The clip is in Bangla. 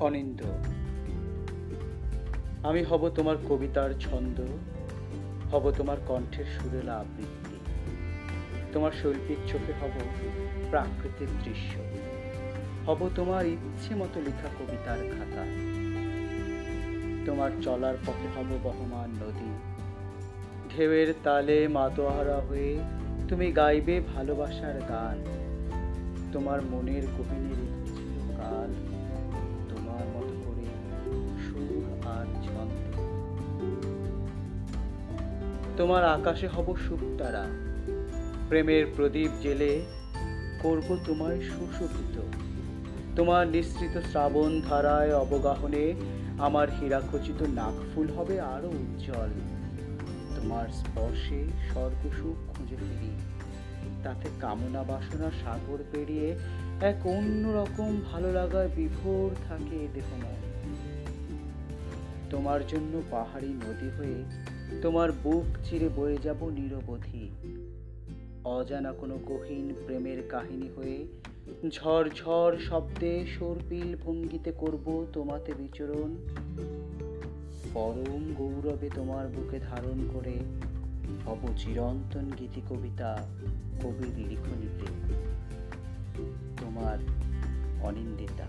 অনিন্দ। আমি হব তোমার কবিতার ছন্দ, হব তোমার কণ্ঠের সুরেলা আবৃত্তি। তোমার শৈল্পিক চোখে হব প্রাকৃতিক দৃশ্য। হব তোমার ইচ্ছে মতো লেখা কবিতার খাতা। তোমার চলার পথে হব বহমান নদী। ঢেউয়ের তালে মাতোহারা হয়ে তুমি গাইবে ভালোবাসার গান। তোমার মনের রেখেছিল কাল। তোমার মতো করে সুর আর ছন্দে তোমার আকাশে হব সুতারা প্রেমের প্রদীপ জেলে করব তোমায় সুশোভিত। তোমার নিঃসৃত শ্রাবণ ধারায় অবগাহনে আমার হীরাখচিত নাকফুল হবে আরও উজ্জ্বল। তোমার স্পর্শে স্বর্গসুখ খুঁজে ফিরি। তাতে কামনা বাসনা সাগর পেরিয়ে এক অন্যরকম ভালো লাগায় বিভোর থাকে দেহ মন। তোমার জন্য পাহাড়ি নদী হয়ে তোমার বুক চিরে বয়ে যাব নিরবধি। অজানা কোনো গহীন প্রেমের কাহিনী হয়ে ঝড় ঝড় শব্দে সর্পিল ভঙ্গিতে করব তোমাতে বিচরণ। পরম গৌরবে তোমার বুকে ধারণ করে হব চিরন্তন গীতি কবিতা কবির লিখনিতে তোমার অনিন্দিতা